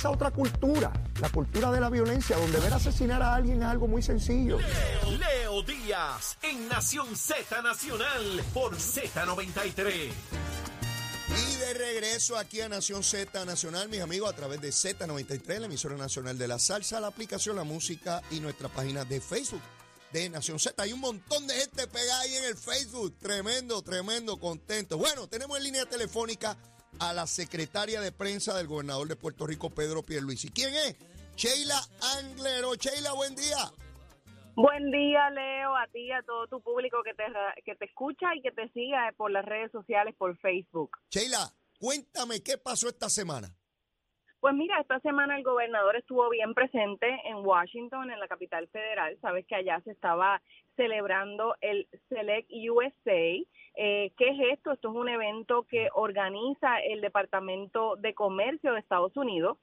esa otra cultura, la cultura de la violencia, donde ver asesinar a alguien es algo muy sencillo. Leo Díaz en Nación Z Nacional por Z93. Y de regreso aquí a Nación Z Nacional, mis amigos, a través de Z93, la emisora nacional de la salsa, la aplicación La Música y nuestra página de Facebook de Nación Z. Hay un montón de gente pegada ahí en el Facebook. Tremendo, tremendo, contento. Bueno, tenemos en línea telefónica a la secretaria de prensa del gobernador de Puerto Rico, Pedro Pierluisi. ¿Quién es? Sheila Anglero. Sheila, buen día. Buen día, Leo, a ti y a todo tu público que te, que te escucha y que te siga por las redes sociales, por Facebook. Sheila, cuéntame qué pasó esta semana. Pues mira, esta semana el gobernador estuvo bien presente en Washington, en la capital federal. Sabes que allá se estaba celebrando el Select USA. Eh, ¿Qué es esto? Esto es un evento que organiza el Departamento de Comercio de Estados Unidos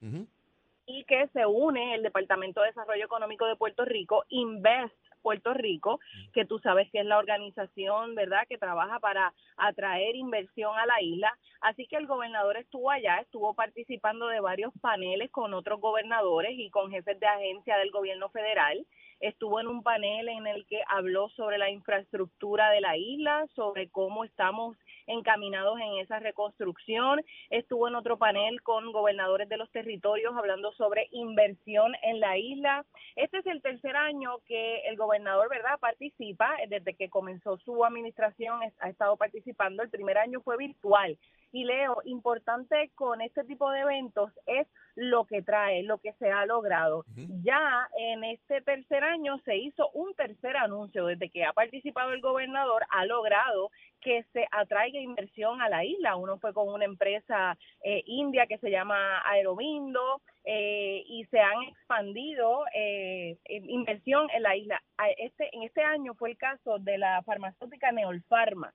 y que se une el Departamento de Desarrollo Económico de Puerto Rico, Invest Puerto Rico, que tú sabes que es la organización, ¿verdad?, que trabaja para atraer inversión a la isla. Así que el gobernador estuvo allá, estuvo participando de varios paneles con otros gobernadores y con jefes de agencia del gobierno federal estuvo en un panel en el que habló sobre la infraestructura de la isla, sobre cómo estamos encaminados en esa reconstrucción. Estuvo en otro panel con gobernadores de los territorios hablando sobre inversión en la isla. Este es el tercer año que el gobernador, ¿verdad?, participa. Desde que comenzó su administración ha estado participando. El primer año fue virtual. Y Leo, importante con este tipo de eventos es lo que trae, lo que se ha logrado. Ya en este tercer año se hizo un tercer anuncio. Desde que ha participado el gobernador, ha logrado que se atraiga inversión a la isla. Uno fue con una empresa eh, india que se llama Aerovindo eh, y se han expandido eh, inversión en la isla. Este, en este año fue el caso de la farmacéutica Neolfarma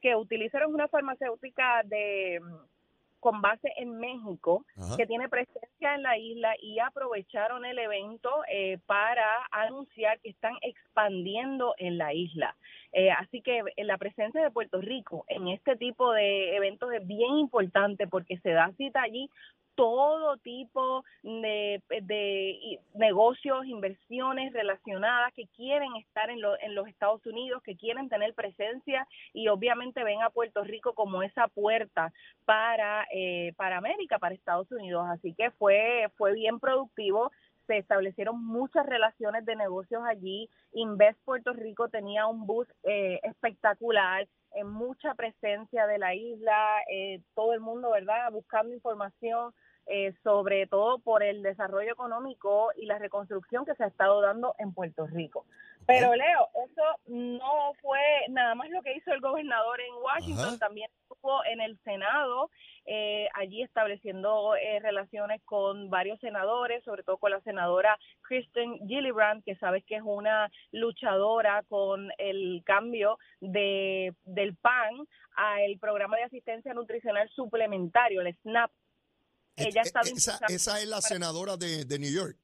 que utilizaron una farmacéutica de con base en México, que tiene presencia en la isla y aprovecharon el evento eh, para anunciar que están expandiendo en la isla. Eh, así que eh, la presencia de Puerto Rico en este tipo de eventos es bien importante porque se da cita allí todo tipo de, negocios, inversiones relacionadas que quieren estar en, en, los Estados Unidos, que quieren tener presencia y obviamente ven a Puerto Rico como esa puerta para, eh, para América, para Estados Unidos. Así que fue, fue bien productivo se establecieron muchas relaciones de negocios allí. Invest Puerto Rico tenía un bus eh, espectacular, en mucha presencia de la isla, eh, todo el mundo, ¿verdad?, buscando información eh, sobre todo por el desarrollo económico y la reconstrucción que se ha estado dando en Puerto Rico. Pero Leo, eso no fue nada más lo que hizo el gobernador en Washington, también estuvo en el Senado, eh, allí estableciendo eh, relaciones con varios senadores, sobre todo con la senadora Kristen Gillibrand, que sabes que es una luchadora con el cambio de, del PAN al programa de asistencia nutricional suplementario, el SNAP, ella esa, esa, es la senadora de, de New York.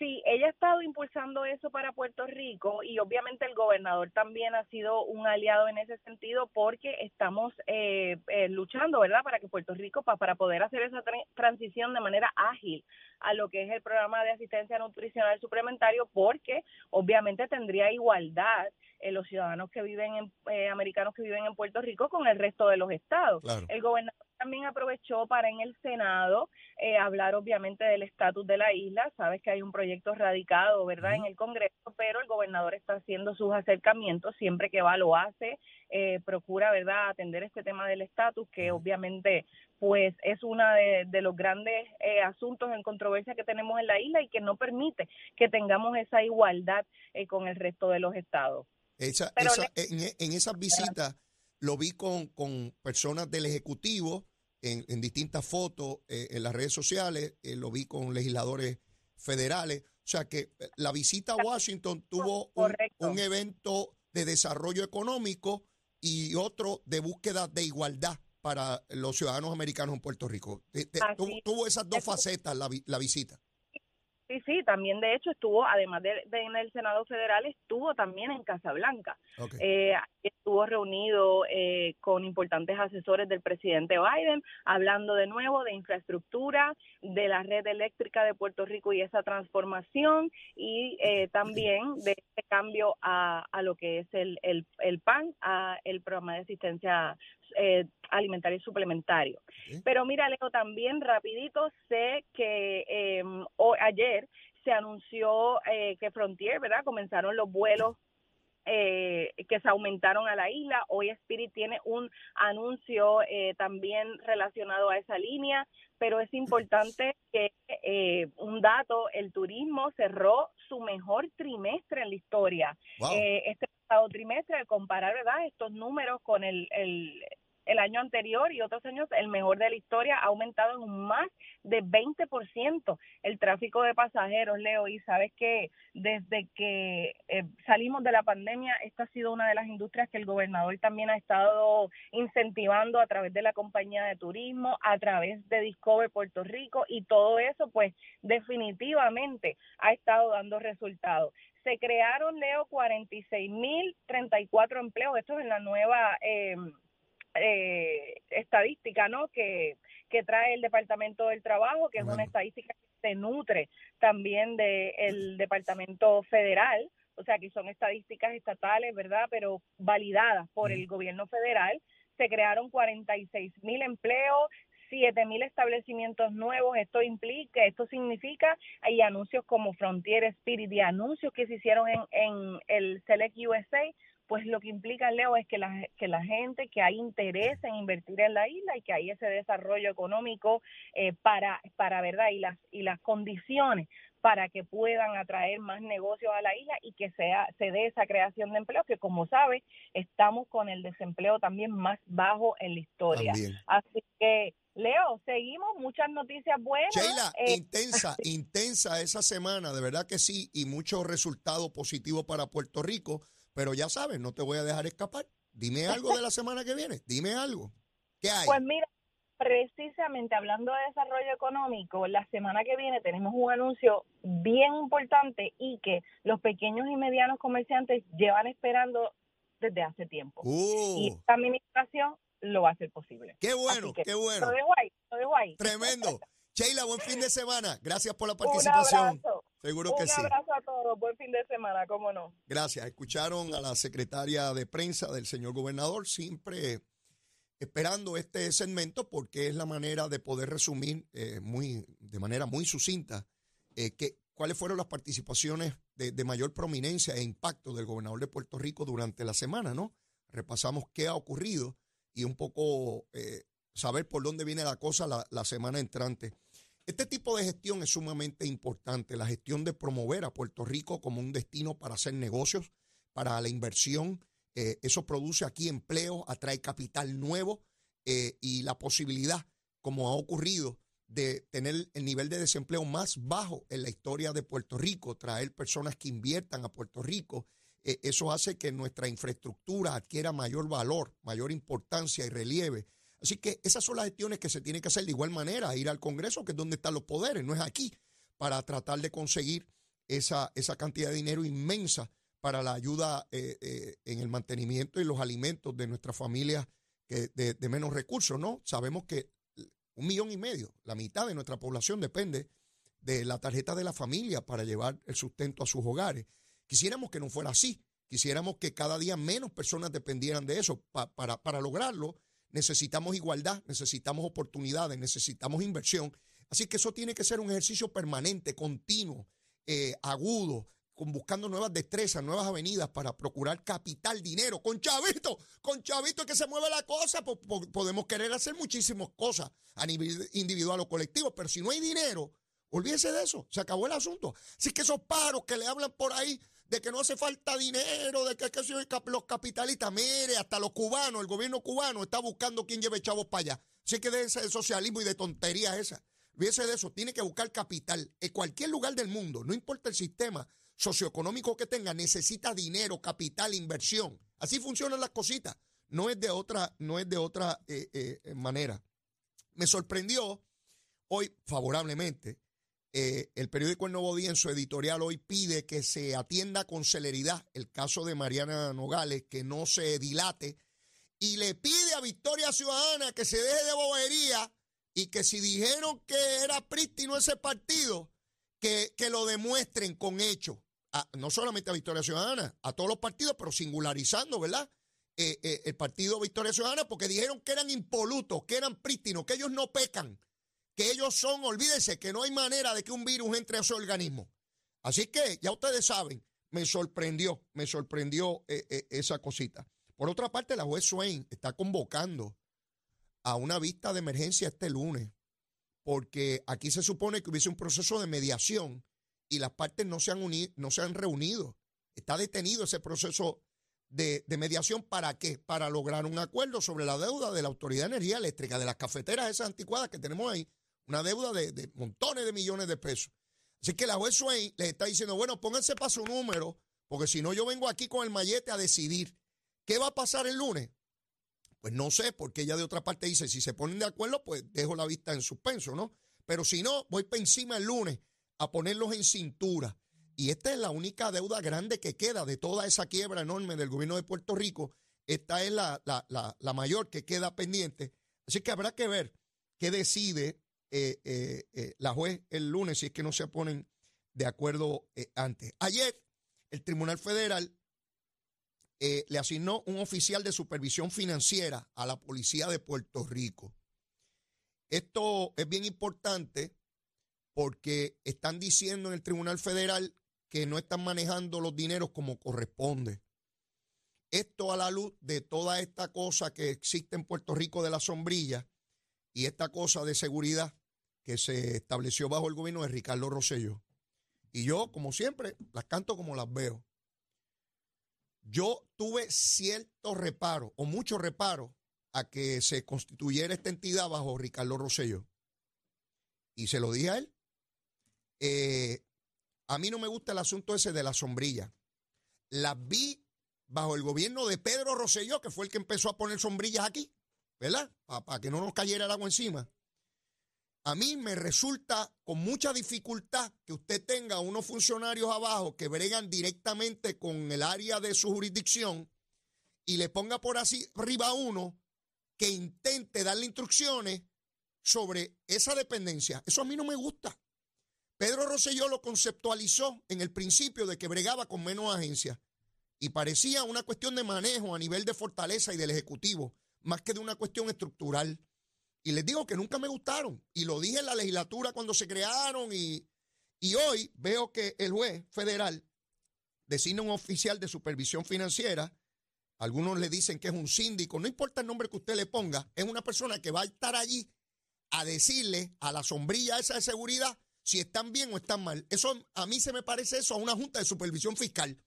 Sí, ella ha estado impulsando eso para Puerto Rico y obviamente el gobernador también ha sido un aliado en ese sentido porque estamos eh, eh, luchando, ¿verdad?, para que Puerto Rico, para poder hacer esa transición de manera ágil a lo que es el programa de asistencia nutricional suplementario porque obviamente tendría igualdad en los ciudadanos que viven en, eh, americanos que viven en Puerto Rico con el resto de los estados. El gobernador también aprovechó para en el Senado eh, hablar obviamente del estatus de la isla. Sabes que hay un proyecto radicado, ¿verdad?, en el Congreso, pero el gobernador está haciendo sus acercamientos, siempre que va lo hace, eh, procura, ¿verdad?, atender este tema del estatus, que obviamente pues es uno de, los grandes eh, asuntos en controversia que tenemos en la isla y que no permite que tengamos esa igualdad con el resto de los estados. Esa, en, en, esas visitas lo vi con, con personas del Ejecutivo, en, distintas fotos eh, en las redes sociales, eh, lo vi con legisladores federales. O sea que eh, la visita a Washington tuvo un, evento de desarrollo económico y otro de búsqueda de igualdad para los ciudadanos americanos en Puerto Rico. tuvo, esas dos facetas la, la visita. Sí, sí, también de hecho estuvo, además de, en el Senado Federal, estuvo también en Casablanca. Eh, estuvo reunido eh, con importantes asesores del presidente Biden, hablando de nuevo de infraestructura, de la red eléctrica de Puerto Rico y esa transformación, y eh, también de este cambio a, a lo que es el, el, el PAN, a el programa de asistencia eh, alimentario y suplementario. Pero mira, Leo, también rapidito sé que eh, ayer se anunció eh, que Frontier, ¿verdad? Comenzaron los vuelos eh, que se aumentaron a la isla. Hoy Spirit tiene un anuncio eh, también relacionado a esa línea, pero es importante que eh, un dato, el turismo cerró su mejor trimestre en la historia. Eh, este pasado trimestre, al comparar ¿verdad? estos números con el, el el año anterior y otros años el mejor de la historia ha aumentado en un más de 20% el tráfico de pasajeros, Leo, y sabes que desde que eh, salimos de la pandemia, esta ha sido una de las industrias que el gobernador también ha estado incentivando a través de la compañía de turismo, a través de Discover Puerto Rico y todo eso pues definitivamente ha estado dando resultados se crearon, Leo, 46.034 empleos. Esto es en la nueva eh, eh, estadística ¿no? que, que trae el Departamento del Trabajo, que es una estadística que se nutre también del Departamento Federal, o sea que son estadísticas estatales, ¿verdad? Pero validadas por el gobierno federal. Se crearon 46 mil empleos, 7 mil establecimientos nuevos. Esto implica, esto significa, hay anuncios como Frontier Spirit y anuncios que se hicieron en, en el Select USA pues lo que implica, Leo, es que la, que la gente, que hay interés en invertir en la isla y que hay ese desarrollo económico eh, para, para, ¿verdad? Y las, y las condiciones para que puedan atraer más negocios a la isla y que sea, se dé esa creación de empleo, que como sabe, estamos con el desempleo también más bajo en la historia. Así que, Leo, seguimos, muchas noticias buenas. Sheila, eh, intensa, intensa esa semana, de verdad que sí, y muchos resultados positivos para Puerto Rico. Pero ya sabes, no te voy a dejar escapar. Dime algo de la semana que viene. Dime algo. ¿Qué hay? Pues mira, precisamente hablando de desarrollo económico, la semana que viene tenemos un anuncio bien importante y que los pequeños y medianos comerciantes llevan esperando desde hace tiempo. Y uh. esta administración lo va a hacer posible. Qué bueno, qué bueno. Lo dejo ahí, lo dejo ahí. Tremendo. Sheila, buen fin de semana. Gracias por la participación. Seguro que sí. Un abrazo a todos. Buen fin de semana, cómo no. Gracias. Escucharon a la secretaria de prensa del señor gobernador, siempre esperando este segmento porque es la manera de poder resumir eh, muy, de manera muy sucinta eh, que, cuáles fueron las participaciones de, mayor prominencia e impacto del gobernador de Puerto Rico durante la semana, ¿no? Repasamos qué ha ocurrido y un poco eh, saber por dónde viene la cosa la, la semana entrante. Este tipo de gestión es sumamente importante, la gestión de promover a Puerto Rico como un destino para hacer negocios, para la inversión. Eh, eso produce aquí empleo, atrae capital nuevo eh, y la posibilidad, como ha ocurrido, de tener el nivel de desempleo más bajo en la historia de Puerto Rico, traer personas que inviertan a Puerto Rico. Eh, eso hace que nuestra infraestructura adquiera mayor valor, mayor importancia y relieve Así que esas son las gestiones que se tienen que hacer de igual manera, ir al Congreso, que es donde están los poderes, no es aquí, para tratar de conseguir esa, esa cantidad de dinero inmensa para la ayuda eh, eh, en el mantenimiento y los alimentos de nuestras familias que de, menos recursos, ¿no? Sabemos que un millón y medio, la mitad de nuestra población depende de la tarjeta de la familia para llevar el sustento a sus hogares. Quisiéramos que no fuera así, quisiéramos que cada día menos personas dependieran de eso. para, para lograrlo, necesitamos igualdad, necesitamos oportunidades, necesitamos inversión. Así que eso tiene que ser un ejercicio permanente, continuo, eh, agudo, con buscando nuevas destrezas, nuevas avenidas para procurar capital, dinero. Con chavito, con chavito es que se mueve la cosa. podemos querer hacer muchísimas cosas a nivel individual o colectivo, pero si no hay dinero, olvídese de eso. Se acabó el asunto. Así que esos paros que le hablan por ahí de que no hace falta dinero, de que, que los capitalistas, mire, hasta los cubanos, el gobierno cubano está buscando quién lleve chavos para allá. Así que de ese socialismo y de tontería esa. Fíjese de eso, tiene que buscar capital. En cualquier lugar del mundo, no importa el sistema socioeconómico que tenga, necesita dinero, capital, inversión. Así funcionan las cositas. No es de otra, no es de otra eh, eh, manera. Me sorprendió hoy favorablemente eh, el periódico El Nuevo Día en su editorial hoy pide que se atienda con celeridad el caso de Mariana Nogales, que no se dilate, y le pide a Victoria Ciudadana que se deje de bobería y que si dijeron que era prístino ese partido, que, que lo demuestren con hechos. no solamente a Victoria Ciudadana, a todos los partidos, pero singularizando, ¿verdad? Eh, eh, el partido Victoria Ciudadana, porque dijeron que eran impolutos, que eran prístinos, que ellos no pecan que ellos son, olvídense que no hay manera de que un virus entre a su organismo. Así que ya ustedes saben, me sorprendió, me sorprendió eh, eh, esa cosita. Por otra parte, la juez Swain está convocando a una vista de emergencia este lunes, porque aquí se supone que hubiese un proceso de mediación y las partes no se han, unido, no se han reunido. Está detenido ese proceso de, de, mediación. ¿Para qué? Para lograr un acuerdo sobre la deuda de la Autoridad de Energía Eléctrica, de las cafeteras esas anticuadas que tenemos ahí, una deuda de, montones de millones de pesos. Así que la juez Swain les está diciendo, bueno, pónganse para su número, porque si no yo vengo aquí con el mallete a decidir. ¿Qué va a pasar el lunes? Pues no sé, porque ella de otra parte dice, si se ponen de acuerdo, pues dejo la vista en suspenso, ¿no? Pero si no, voy para encima el lunes a ponerlos en cintura. Y esta es la única deuda grande que queda de toda esa quiebra enorme del gobierno de Puerto Rico. Esta es la, la mayor que queda pendiente. Así que habrá que ver qué decide eh, eh, eh, la juez el lunes si es que no se ponen de acuerdo antes. Ayer el Tribunal Federal le asignó un oficial de supervisión financiera a la Policía de Puerto Rico. Esto es bien importante porque están diciendo en el Tribunal Federal que no están manejando los dineros como corresponde. Esto a la luz de toda esta cosa que existe en Puerto Rico de la sombrilla y esta cosa de seguridad que se estableció bajo el gobierno de Ricardo Rosselló. Y yo, como siempre, las canto como las veo. Yo tuve cierto reparo, o mucho reparo, a que se constituyera esta entidad bajo Ricardo Rosselló. Y se lo dije a él. Eh, a mí no me gusta el asunto ese de la sombrilla. Las vi bajo el gobierno de Pedro Rosselló, que fue el que empezó a poner sombrillas aquí, ¿verdad? Para que no nos cayera el agua encima. A mí me resulta con mucha dificultad que usted tenga unos funcionarios abajo que bregan directamente con el área de su jurisdicción y le ponga por así arriba uno que intente darle instrucciones sobre esa dependencia. Eso a mí no me gusta. Pedro Rosselló lo conceptualizó en el principio de que bregaba con menos agencias y parecía una cuestión de manejo a nivel de fortaleza y del Ejecutivo, más que de una cuestión estructural. Y les digo que nunca me gustaron. Y lo dije en la legislatura cuando se crearon. Y, y hoy veo que el juez federal designa un oficial de supervisión financiera. Algunos le dicen que es un síndico. No importa el nombre que usted le ponga. Es una persona que va a estar allí a decirle a la sombrilla esa de seguridad si están bien o están mal. Eso a mí se me parece eso a una junta de supervisión fiscal.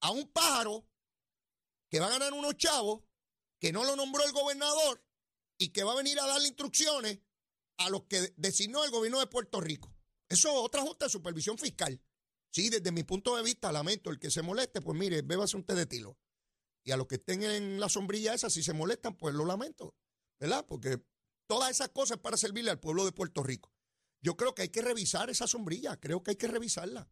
A un pájaro que va a ganar unos chavos que no lo nombró el gobernador y que va a venir a darle instrucciones a los que designó el gobierno de Puerto Rico. Eso es otra junta de supervisión fiscal. Sí, desde mi punto de vista, lamento el que se moleste, pues mire, bébase un té de tilo. Y a los que estén en la sombrilla esa, si se molestan, pues lo lamento, ¿verdad? Porque todas esas cosas para servirle al pueblo de Puerto Rico. Yo creo que hay que revisar esa sombrilla, creo que hay que revisarla,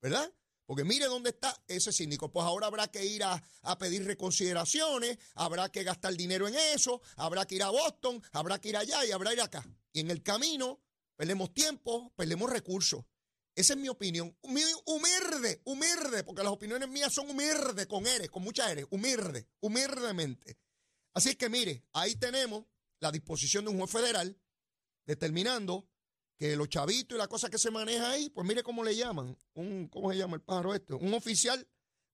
¿verdad? Porque mire dónde está ese síndico. Pues ahora habrá que ir a, pedir reconsideraciones, habrá que gastar dinero en eso, habrá que ir a Boston, habrá que ir allá y habrá que ir acá. Y en el camino perdemos tiempo, perdemos recursos. Esa es mi opinión. Humilde, humilde, porque las opiniones mías son humilde, con eres, con mucha eres, humilde, humildemente. Así que mire, ahí tenemos la disposición de un juez federal determinando que los chavitos y la cosa que se maneja ahí, pues mire cómo le llaman, un, ¿cómo se llama el pájaro este? Un oficial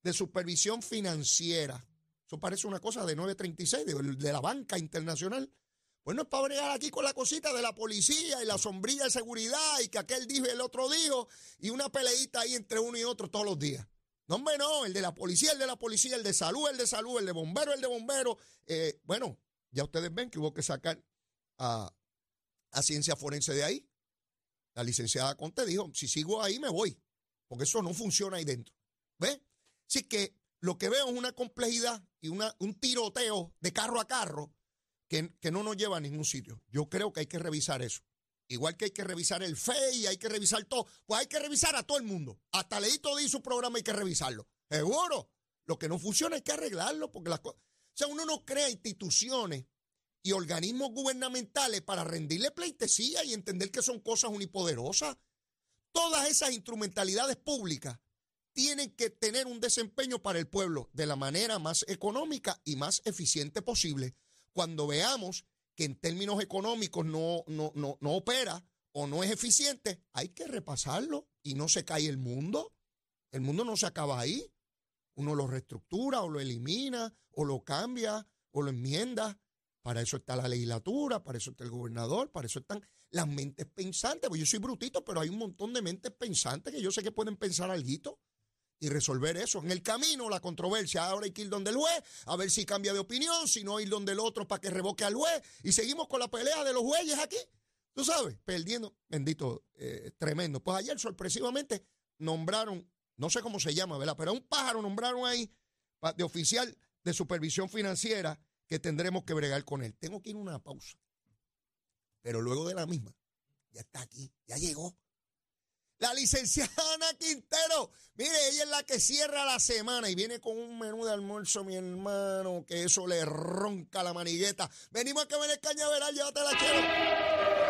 de supervisión financiera. Eso parece una cosa de 936, de, de la banca internacional. Pues no es para bregar aquí con la cosita de la policía y la sombrilla de seguridad y que aquel dijo y el otro dijo y una peleita ahí entre uno y otro todos los días. No, hombre, no, el de la policía, el de la policía, el de salud, el de salud, el de bombero, el de bombero. Eh, bueno, ya ustedes ven que hubo que sacar a, a ciencia forense de ahí. La licenciada Conte dijo, si sigo ahí me voy, porque eso no funciona ahí dentro. ¿Ves? Así que lo que veo es una complejidad y una, un tiroteo de carro a carro que, que no nos lleva a ningún sitio. Yo creo que hay que revisar eso. Igual que hay que revisar el FEI, hay que revisar todo. Pues hay que revisar a todo el mundo. Hasta Leito di su programa hay que revisarlo. Seguro. Lo que no funciona hay que arreglarlo porque las cosas... O sea, uno no crea instituciones y organismos gubernamentales para rendirle pleitesía y entender que son cosas unipoderosas. Todas esas instrumentalidades públicas tienen que tener un desempeño para el pueblo de la manera más económica y más eficiente posible. Cuando veamos que en términos económicos no, no, no, no opera o no es eficiente, hay que repasarlo y no se cae el mundo. El mundo no se acaba ahí. Uno lo reestructura o lo elimina o lo cambia o lo enmienda. Para eso está la legislatura, para eso está el gobernador, para eso están las mentes pensantes. Pues yo soy brutito, pero hay un montón de mentes pensantes que yo sé que pueden pensar algo y resolver eso. En el camino, la controversia. Ahora hay que ir donde el juez, a ver si cambia de opinión, si no ir donde el otro para que revoque al juez. Y seguimos con la pelea de los jueces aquí. Tú sabes, perdiendo. Bendito, eh, tremendo. Pues ayer sorpresivamente nombraron, no sé cómo se llama, ¿verdad? Pero un pájaro nombraron ahí de oficial de supervisión financiera que tendremos que bregar con él. Tengo que ir a una pausa. Pero luego de la misma, ya está aquí, ya llegó. La licenciada Ana Quintero, mire, ella es la que cierra la semana y viene con un menú de almuerzo, mi hermano, que eso le ronca la manigueta. Venimos a que me el cañaveral, llévatela, chero.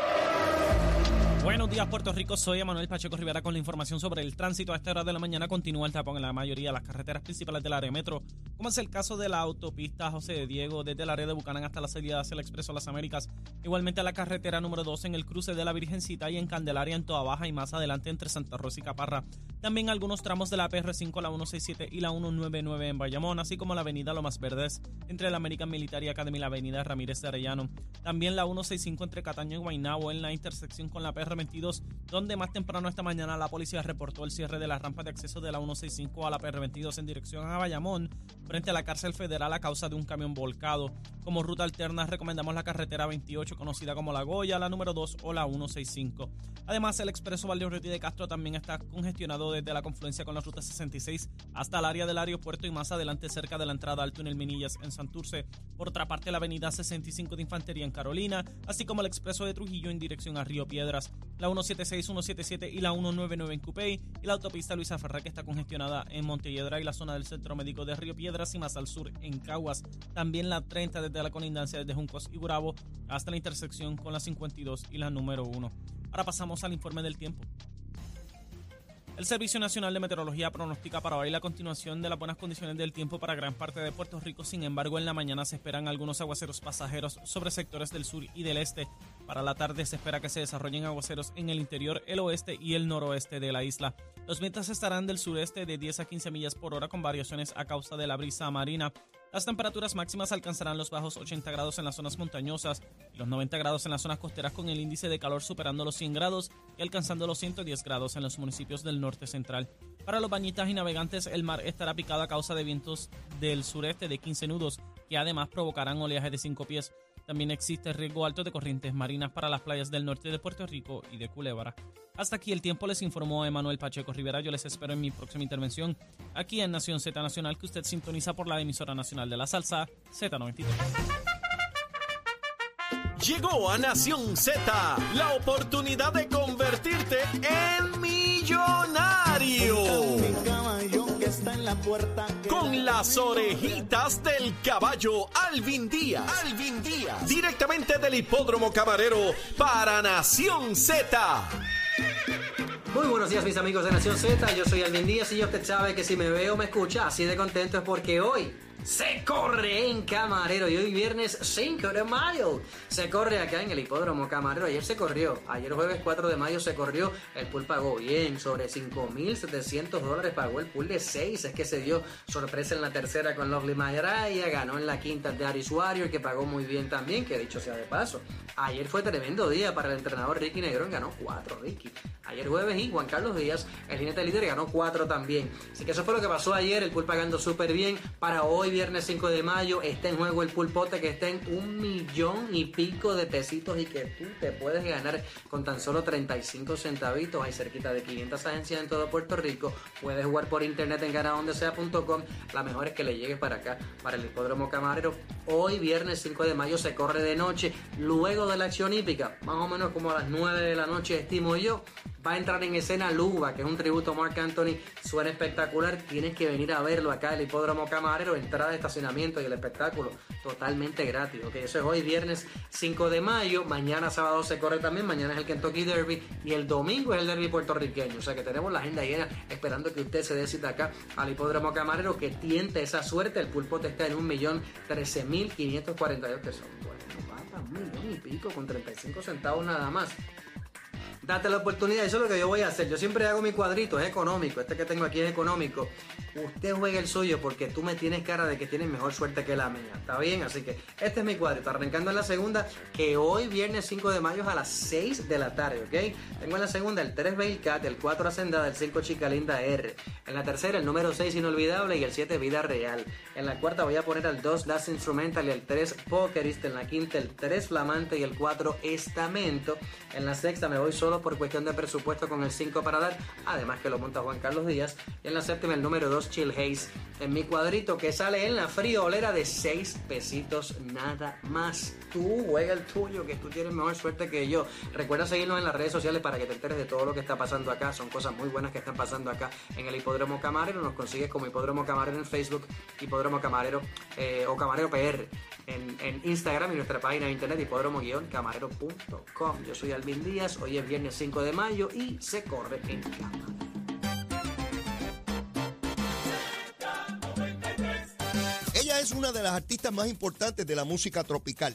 Buenos días, Puerto Rico. Soy Emanuel Pacheco Rivera con la información sobre el tránsito. A esta hora de la mañana continúa el tapón en la mayoría de las carreteras principales del área metro, como es el caso de la autopista José de Diego desde la área de Bucanán hasta la salida hacia el Expreso Las Américas. Igualmente a la carretera número 2 en el cruce de la Virgencita y en Candelaria en Toa Baja y más adelante entre Santa Rosa y Caparra. También algunos tramos de la PR5, la 167 y la 199 en Bayamón, así como la avenida Lomas Verdes entre la American Military Academy y la avenida Ramírez de Arellano. También la 165 entre Cataño y Guaynabo en la intersección con la PR 22 donde más temprano esta mañana la policía reportó el cierre de la rampa de acceso de la 165 a la PR22 en dirección a Bayamón, frente a la cárcel federal a causa de un camión volcado. Como ruta alterna recomendamos la carretera 28, conocida como La Goya, la número 2 o la 165. Además, el expreso Valdeoriotti de Castro también está congestionado desde la confluencia con la ruta 66 hasta el área del aeropuerto y más adelante cerca de la entrada al túnel Minillas en Santurce. Por otra parte, la avenida 65 de Infantería en Carolina, así como el expreso de Trujillo en dirección a Río Piedras la 176, 177 y la 199 en Cupey y la autopista Luisa Ferrer que está congestionada en Montelledra y la zona del Centro Médico de Río Piedras y más al sur en Caguas. También la 30 desde la colindancia desde Juncos y Gurabo hasta la intersección con la 52 y la número 1. Ahora pasamos al informe del tiempo. El Servicio Nacional de Meteorología pronostica para hoy la continuación de las buenas condiciones del tiempo para gran parte de Puerto Rico. Sin embargo, en la mañana se esperan algunos aguaceros pasajeros sobre sectores del sur y del este. Para la tarde se espera que se desarrollen aguaceros en el interior, el oeste y el noroeste de la isla. Los vientos estarán del sureste de 10 a 15 millas por hora con variaciones a causa de la brisa marina. Las temperaturas máximas alcanzarán los bajos 80 grados en las zonas montañosas y los 90 grados en las zonas costeras con el índice de calor superando los 100 grados y alcanzando los 110 grados en los municipios del norte central. Para los bañistas y navegantes, el mar estará picado a causa de vientos del sureste de 15 nudos que además provocarán oleaje de 5 pies. También existe riesgo alto de corrientes marinas para las playas del norte de Puerto Rico y de Culebra. Hasta aquí el tiempo les informó Emanuel Pacheco Rivera. Yo les espero en mi próxima intervención aquí en Nación Z Nacional que usted sintoniza por la emisora nacional de la salsa Z93. Llegó a Nación Z la oportunidad de convertirte en millonario con las orejitas del caballo Alvin Díaz. Alvin Díaz. Directamente del hipódromo camarero para Nación Z. Muy buenos días mis amigos de Nación Z, yo soy Alvin Díaz y yo usted sabe que si me ve o me escucha así de contento es porque hoy se corre en Camarero y hoy viernes 5 de mayo. Se corre acá en el hipódromo Camarero. Ayer se corrió, ayer jueves 4 de mayo se corrió, el pool pagó bien, sobre 5.700 dólares pagó el pool de 6, es que se dio sorpresa en la tercera con Lovely Mayaraya, ganó en la quinta de Aris Warrior que pagó muy bien también, que dicho sea de paso. Ayer fue tremendo día para el entrenador Ricky Negrón, ganó 4 Ricky. Ayer jueves y Juan Carlos Díaz, el jinete líder, ganó 4 también. Así que eso fue lo que pasó ayer, el pool pagando súper bien. Para hoy viernes 5 de mayo está en juego el pulpote que está en un millón y pico de pesitos y que tú te puedes ganar con tan solo 35 centavitos. Hay cerquita de 500 agencias en todo Puerto Rico. Puedes jugar por internet en ganadondesea.com. La mejor es que le llegues para acá, para el hipódromo camarero. Hoy, viernes 5 de mayo, se corre de noche. Luego de la acción hípica, más o menos como a las 9 de la noche, estimo yo, va a entrar en escena Luba, que es un tributo a Mark Anthony. Suena espectacular. Tienes que venir a verlo acá, el Hipódromo Camarero. De estacionamiento y el espectáculo totalmente gratis. Ok, eso es hoy, viernes 5 de mayo. Mañana, sábado, se corre también. Mañana es el Kentucky Derby. Y el domingo es el Derby puertorriqueño. O sea que tenemos la agenda llena esperando que usted se dé cita acá al Hipódromo Camarero que tiente esa suerte. El pulpo te está en 1.013.542 pesos. Bueno, va un millón y pico con 35 centavos nada más. Date la oportunidad, eso es lo que yo voy a hacer. Yo siempre hago mi cuadrito, es económico. Este que tengo aquí es económico. Usted juegue el suyo porque tú me tienes cara de que tienes mejor suerte que la mía. ¿Está bien? Así que este es mi cuadrito. Arrancando en la segunda, que hoy viernes 5 de mayo a las 6 de la tarde, ¿ok? Tengo en la segunda el 3 Cat, el 4 Hacendada, el 5 Chica Linda R. En la tercera el número 6 Inolvidable y el 7 Vida Real. En la cuarta voy a poner al 2 Last Instrumental y el 3 Pokerist. En la quinta el 3 Flamante y el 4 Estamento. En la sexta me voy solo por cuestión de presupuesto con el 5 para dar, además que lo monta Juan Carlos Díaz. Y en la séptima el número 2 Chill Haze en mi cuadrito que sale en la friolera de 6 pesitos nada más. Tú juega el tuyo, que tú tienes mejor suerte que yo. Recuerda seguirnos en las redes sociales para que te enteres de todo lo que está pasando acá. Son cosas muy buenas que están pasando acá en el Hipódromo Camarero. Nos consigues como Hipódromo Camarero en Facebook, Hipódromo Camarero eh, o Camarero PR en, en, Instagram y nuestra página de internet hipódromo-camarero.com. Yo soy Alvin Díaz, hoy es viernes 5 de mayo y se corre en cama. Es una de las artistas más importantes de la música tropical.